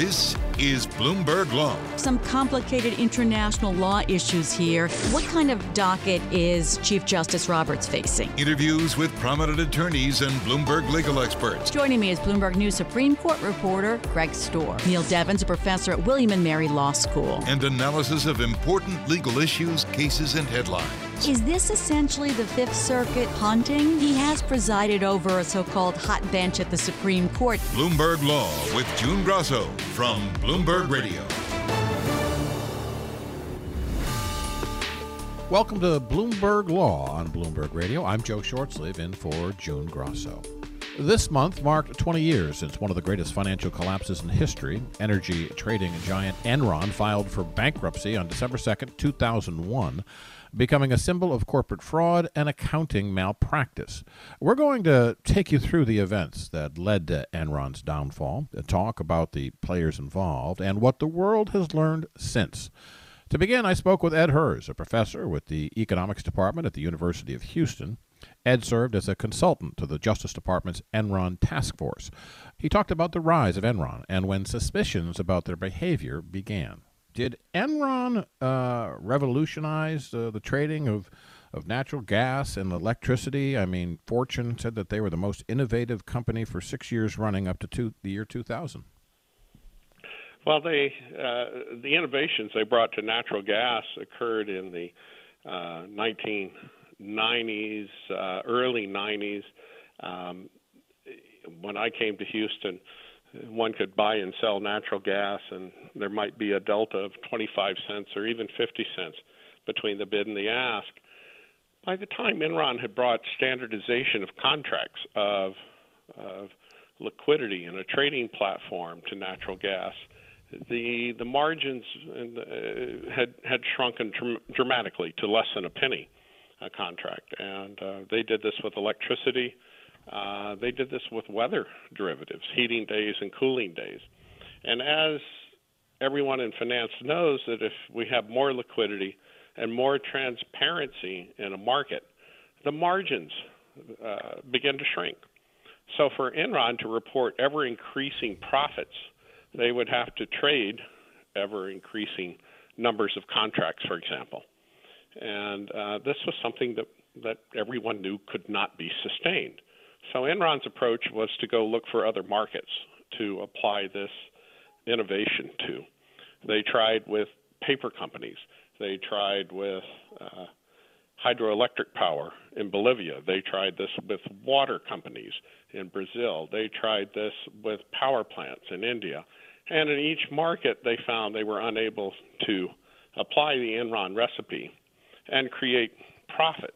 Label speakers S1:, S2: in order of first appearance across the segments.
S1: This is Bloomberg Law.
S2: Some complicated international law issues here. What kind of docket is Chief Justice Roberts facing?
S1: Interviews with prominent attorneys and Bloomberg legal experts.
S2: Joining me is Bloomberg News Supreme Court reporter Greg Stohr. Neal Devins, a professor at William and Mary Law School.
S1: And analysis of important legal issues, cases, and headlines.
S2: Is this essentially the Fifth Circuit punting? He has presided over a so called hot bench at the Supreme Court.
S1: Bloomberg Law with June Grosso from Bloomberg Radio.
S3: Welcome to Bloomberg Law on Bloomberg Radio. I'm Joe Shortsleeve in for June Grosso. This month marked 20 years since one of the greatest financial collapses in history. Energy trading giant Enron filed for bankruptcy on December 2nd, 2001 becoming a symbol of corporate fraud and accounting malpractice. We're going to take you through the events that led to Enron's downfall, talk about the players involved, and what the world has learned since. To begin, I spoke with Ed Hirs, a professor with the Economics Department at the University of Houston. Ed served as a consultant to the Justice Department's Enron Task Force. He talked about the rise of Enron and when suspicions about their behavior began. Did Enron uh, revolutionize uh, the trading of of natural gas and electricity? I mean, Fortune said that they were the most innovative company for six years running up to two, the year 2000.
S4: Well, they uh, the innovations they brought to natural gas occurred in the 1990s, uh, uh, early 90s. Um, when I came to Houston, one could buy and sell natural gas, and there might be a delta of 25 cents or even 50 cents between the bid and the ask. By the time Enron had brought standardization of contracts of, of liquidity and a trading platform to natural gas, the the margins uh, had had shrunken dr- dramatically to less than a penny a contract, and uh, they did this with electricity uh, they did this with weather derivatives, heating days and cooling days. And as everyone in finance knows, that if we have more liquidity and more transparency in a market, the margins uh, begin to shrink. So for Enron to report ever increasing profits, they would have to trade ever increasing numbers of contracts, for example. And uh, this was something that, that everyone knew could not be sustained. So Enron's approach was to go look for other markets to apply this innovation to. They tried with paper companies. They tried with uh, hydroelectric power in Bolivia. They tried this with water companies in Brazil. They tried this with power plants in India. And in each market, they found they were unable to apply the Enron recipe and create profits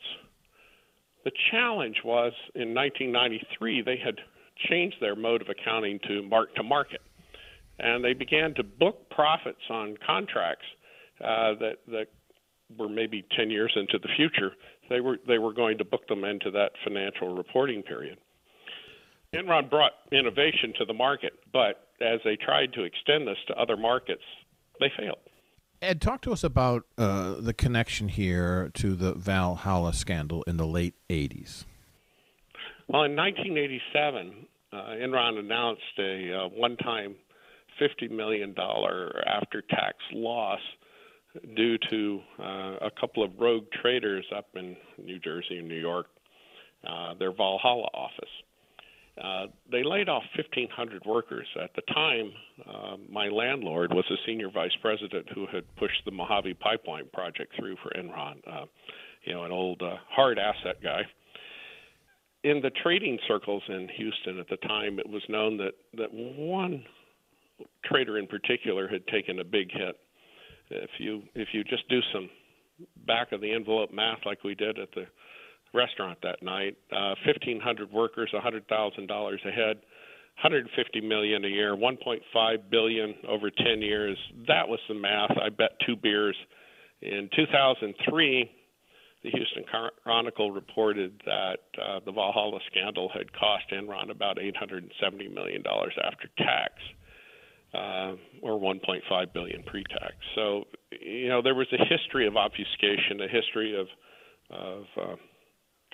S4: the challenge was in 1993 they had changed their mode of accounting to mark to market, and they began to book profits on contracts uh, that that were maybe 10 years into the future. They were they were going to book them into that financial reporting period. Enron brought innovation to the market, but as they tried to extend this to other markets, they failed.
S3: Ed, talk to us about uh, the connection here to the Valhalla scandal in the late 80s.
S4: Well, in 1987, uh, Enron announced a uh, one-time $50 million after-tax loss due to uh, a couple of rogue traders up in New Jersey and New York, uh, their Valhalla office. Uh, they laid off 1,500 workers. At the time, uh, my landlord was a senior vice president who had pushed the Mojave Pipeline project through for Enron. Uh, you know, an old uh, hard asset guy. In the trading circles in Houston at the time, it was known that that one trader in particular had taken a big hit. If you if you just do some back of the envelope math like we did at the restaurant that night. Uh, 1,500 workers, $100,000 a head, 150 million a year, 1.5 billion over 10 years. That was the math. I bet two beers. In 2003, the Houston Chronicle reported that uh, the Valhalla scandal had cost Enron about 870 million dollars after tax. Uh, or 1.5 billion pre-tax. So, you know, there was a history of obfuscation, a history of of uh,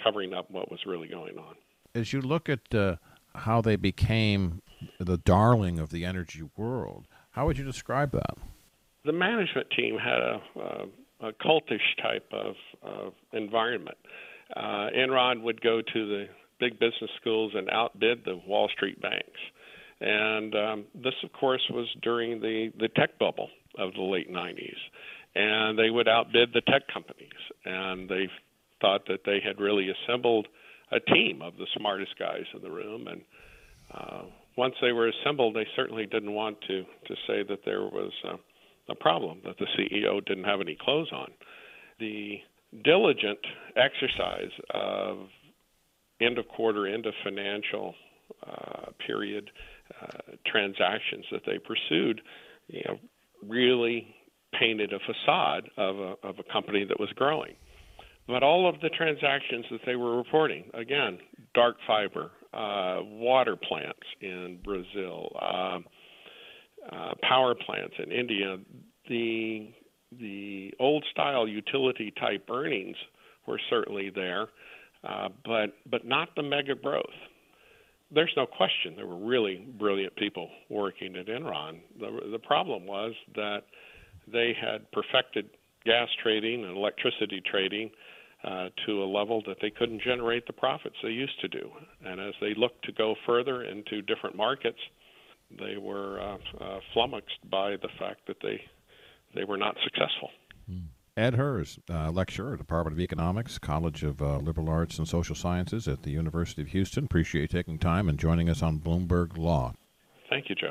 S4: covering up what was really going on.
S3: As you look at uh, how they became the darling of the energy world, how would you describe that?
S4: The management team had a, a, a cultish type of, of environment. Uh, Enron would go to the big business schools and outbid the Wall Street banks. And um, this, of course, was during the, the tech bubble of the late 90s. And they would outbid the tech companies. And they thought that they had really assembled a team of the smartest guys in the room. And uh, once they were assembled, they certainly didn't want to to say that there was uh, a problem that the CEO didn't have any clothes on. The diligent exercise of end of quarter, end of financial uh, period uh, transactions that they pursued, you know, really painted a facade of a, of a company that was growing. But all of the transactions that they were reporting, again, dark fiber, uh, water plants in Brazil, uh, uh, power plants in India, the the old style utility type earnings were certainly there, uh, but but not the mega growth. There's no question there were really brilliant people working at Enron. The the problem was that they had perfected gas trading and electricity trading uh, to a level that they couldn't generate the profits they used to do. And as they looked to go further into different markets, they were uh, uh, flummoxed by the fact that they they were not successful.
S3: Hmm. Ed Hirs, uh, lecturer Department of Economics, College of uh, Liberal Arts and Social Sciences at the University of Houston. Appreciate you taking time and joining us on Bloomberg Law.
S4: Thank you, Joe.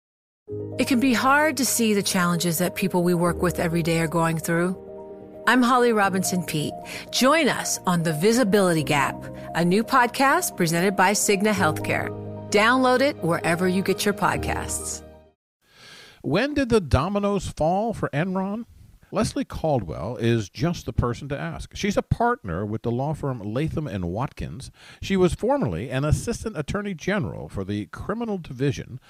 S5: It can be hard to see the challenges that people we work with every day are going through. I'm Holly Robinson Peete. Join us on The Visibility Gap, a new podcast presented by Cigna Healthcare. Download it wherever you get your podcasts.
S3: When did the dominoes fall for Enron? Leslie Caldwell is just the person to ask. She's a partner with the law firm Latham and Watkins. She was formerly an assistant attorney general for the criminal division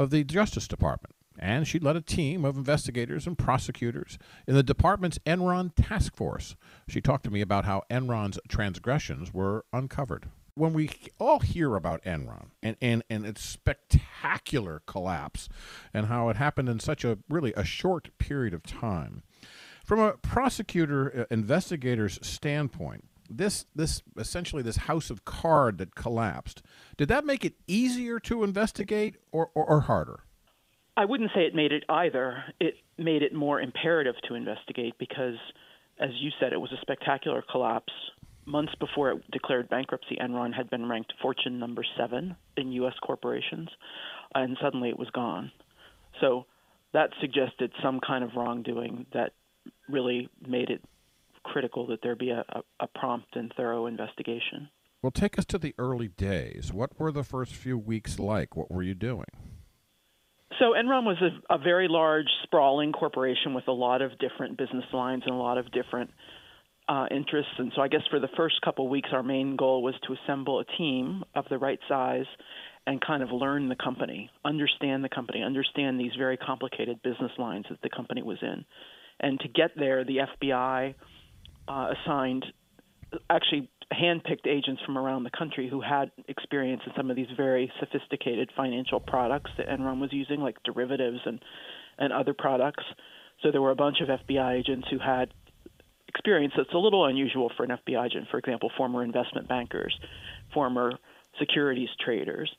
S3: of the Justice Department and she led a team of investigators and prosecutors in the department's Enron task force. She talked to me about how Enron's transgressions were uncovered. When we all hear about Enron and, and, and its spectacular collapse and how it happened in such a really a short period of time, from a prosecutor uh, investigator's standpoint, this this essentially this house of card that collapsed, did that make it easier to investigate or, or, or harder?
S6: I wouldn't say it made it either. It made it more imperative to investigate because, as you said, it was a spectacular collapse. Months before it declared bankruptcy, Enron had been ranked Fortune number seven in U.S. corporations, and suddenly it was gone. So that suggested some kind of wrongdoing that really made it critical that there be a, a, prompt and thorough investigation.
S3: Well, take us to the early days. What were the first few weeks like? What were you doing?
S6: So Enron was a, a very large, sprawling corporation with a lot of different business lines and a lot of different uh, interests. And so I guess for the first couple of weeks, our main goal was to assemble a team of the right size and kind of learn the company, understand the company, understand these very complicated business lines that the company was in. And to get there, the FBI uh, assigned actually handpicked agents from around the country who had experience in some of these very sophisticated financial products that Enron was using, like derivatives and and other products. So there were a bunch of FBI agents who had experience that's a little unusual for an FBI agent. For example, former investment bankers, former securities traders,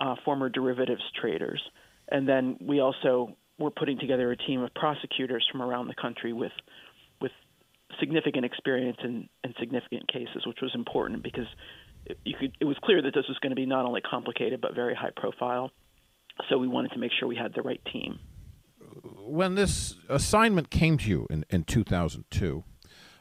S6: uh, former derivatives traders, and then we also were putting together a team of prosecutors from around the country with significant experience in, in significant cases, which was important because you could, it was clear that this was going to be not only complicated but very high profile. So we wanted to make sure we had the right team.
S3: When this assignment came to you in, in 2002,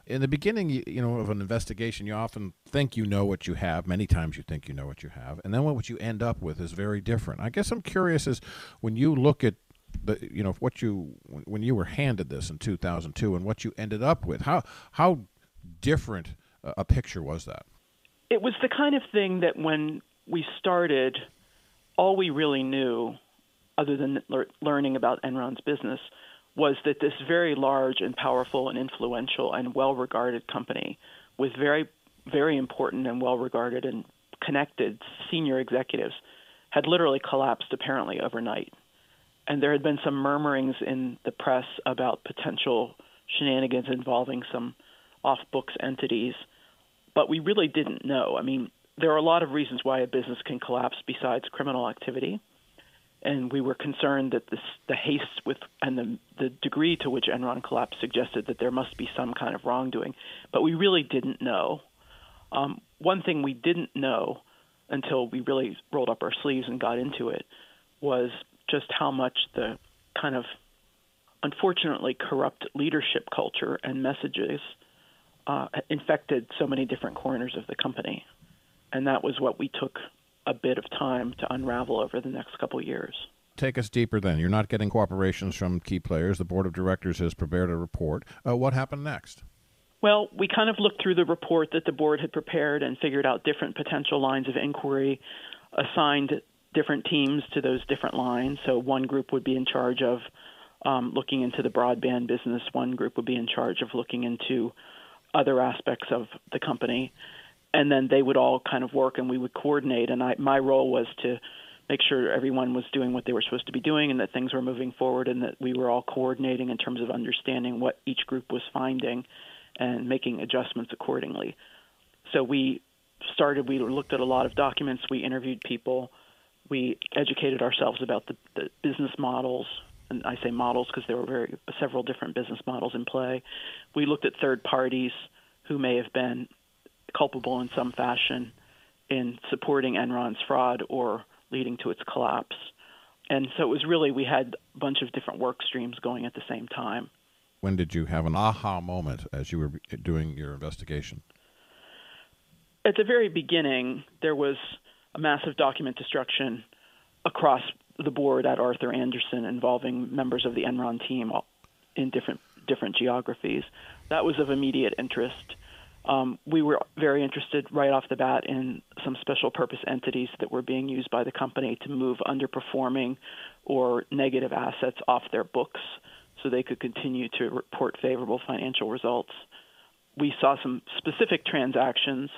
S3: in the beginning, you, know, of an investigation, you often think you know what you have. Many times, you think you know what you have, and then what you end up with is very different. I guess I'm curious is when you look at the you know what you when you were handed this in 2002 and what you ended up with how how different a picture was that?
S6: It was the kind of thing that when we started all we really knew other than le- learning about Enron's business was that this very large and powerful and influential and well-regarded company with very very important and well-regarded and connected senior executives had literally collapsed apparently overnight and there had been some murmurings in the press about potential shenanigans involving some off books entities, but we really didn't know. I mean, there are a lot of reasons why a business can collapse besides criminal activity. And we were concerned that this, the haste with and the, the degree to which Enron collapsed suggested that there must be some kind of wrongdoing, but we really didn't know. Um, one thing we didn't know until we really rolled up our sleeves and got into it was just how much the kind of unfortunately corrupt leadership culture and messages uh, infected so many different corners of the company. And that was what we took a bit of time to unravel over the next couple years.
S3: Take us deeper then. You're not getting cooperations from key players. The board of directors has prepared a report. Uh, what happened next?
S6: Well, we kind of looked through the report that the board had prepared and figured out different potential lines of inquiry, assigned different teams to those different lines. So one group would be in charge of um, looking into the broadband business. One group would be in charge of looking into other aspects of the company, and then they would all kind of work, and we would coordinate. And I, my role was to make sure everyone was doing what they were supposed to be doing, and that things were moving forward, and that we were all coordinating in terms of understanding what each group was finding, and making adjustments accordingly. So we started. We looked at a lot of documents. We interviewed people we educated ourselves about the, the business models, and I say models because there were very several different business models in play. We looked at third parties who may have been culpable in some fashion in supporting Enron's fraud or leading to its collapse. And so it was really we had a bunch of different work streams going at the same time.
S3: When did you have an aha moment as you were doing your investigation?
S6: At the very beginning, there was massive document destruction across the board at Arthur Andersen involving members of the Enron team in different different geographies. That was of immediate interest. Um, we were very interested right off the bat in some special purpose entities that were being used by the company to move underperforming or negative assets off their books so they could continue to report favorable financial results. We saw some specific transactions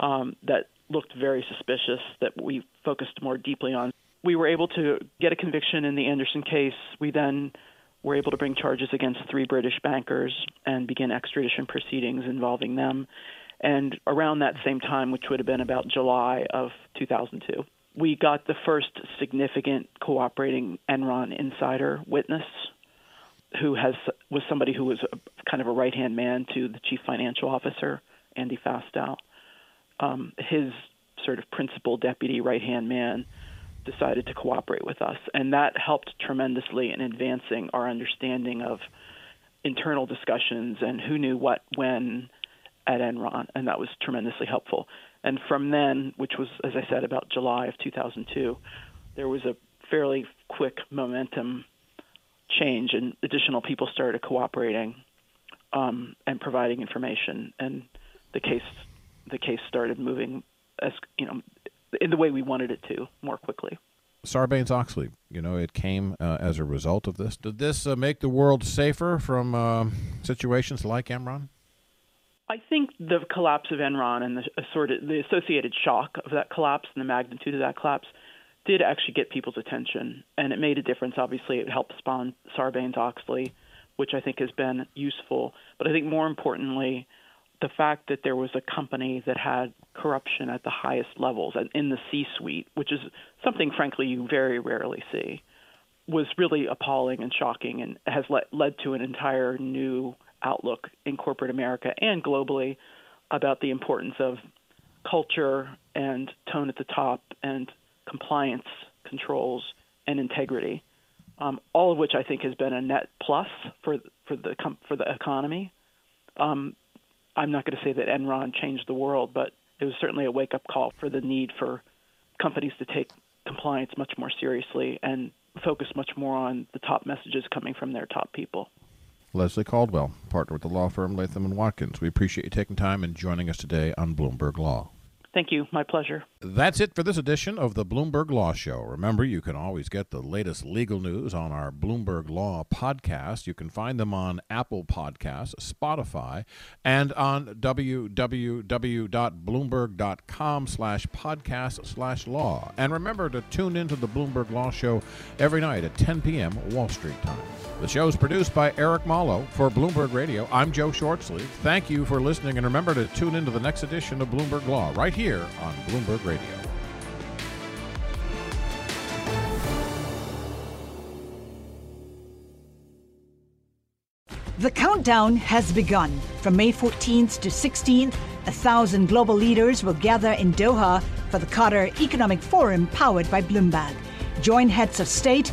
S6: um, that looked very suspicious that we focused more deeply on. We were able to get a conviction in the Andersen case. We then were able to bring charges against three British bankers and begin extradition proceedings involving them. And around that same time, which would have been about July of 2002, we got the first significant cooperating Enron insider witness who has was somebody who was a, kind of a right hand man to the chief financial officer, Andy Fastow. Um, his sort of principal deputy right hand man decided to cooperate with us, and that helped tremendously in advancing our understanding of internal discussions and who knew what when at Enron, and that was tremendously helpful. And from then, which was, as I said, about July of 2002, there was a fairly quick momentum change, and additional people started cooperating um, and providing information, and the case the case started moving as you know in the way we wanted it to more quickly.
S3: Sarbanes Oxley, you know, it came uh, as a result of this. Did this uh, make the world safer from uh, situations like Enron?
S6: I think the collapse of Enron and the assorted, the associated shock of that collapse and the magnitude of that collapse did actually get people's attention, and it made a difference. Obviously, it helped spawn Sarbanes Oxley, which I think has been useful. But I think more importantly, the fact that there was a company that had corruption at the highest levels in the C-suite, which is something, frankly, you very rarely see, was really appalling and shocking, and has led, led to an entire new outlook in corporate America and globally about the importance of culture and tone at the top and compliance controls and integrity. Um, all of which I think has been a net plus for for the for the economy. Um, I'm not going to say that Enron changed the world, but it was certainly a wake up call for the need for companies to take compliance much more seriously and focus much more on the top messages coming from their top people.
S3: Leslie Caldwell, partner with the law firm Latham and Watkins. We appreciate you taking time and joining us today on Bloomberg Law.
S6: Thank you. My pleasure.
S3: That's it for this edition of the Bloomberg Law Show. Remember, you can always get the latest legal news on our Bloomberg Law podcast. You can find them on Apple Podcasts, Spotify, and on www.bloomberg.com slash podcast slash law. And remember to tune into the Bloomberg Law Show every night at 10 p.m. Wall Street time. The show is produced by Eric Malo for Bloomberg Radio. I'm Joe Shortsleeve. Thank you for listening, and remember to tune into the next edition of Bloomberg Law right here on Bloomberg Radio.
S7: The countdown has begun. From May 14th to 16th, a thousand global leaders will gather in Doha for the Qatar Economic Forum powered by Bloomberg. Join heads of state,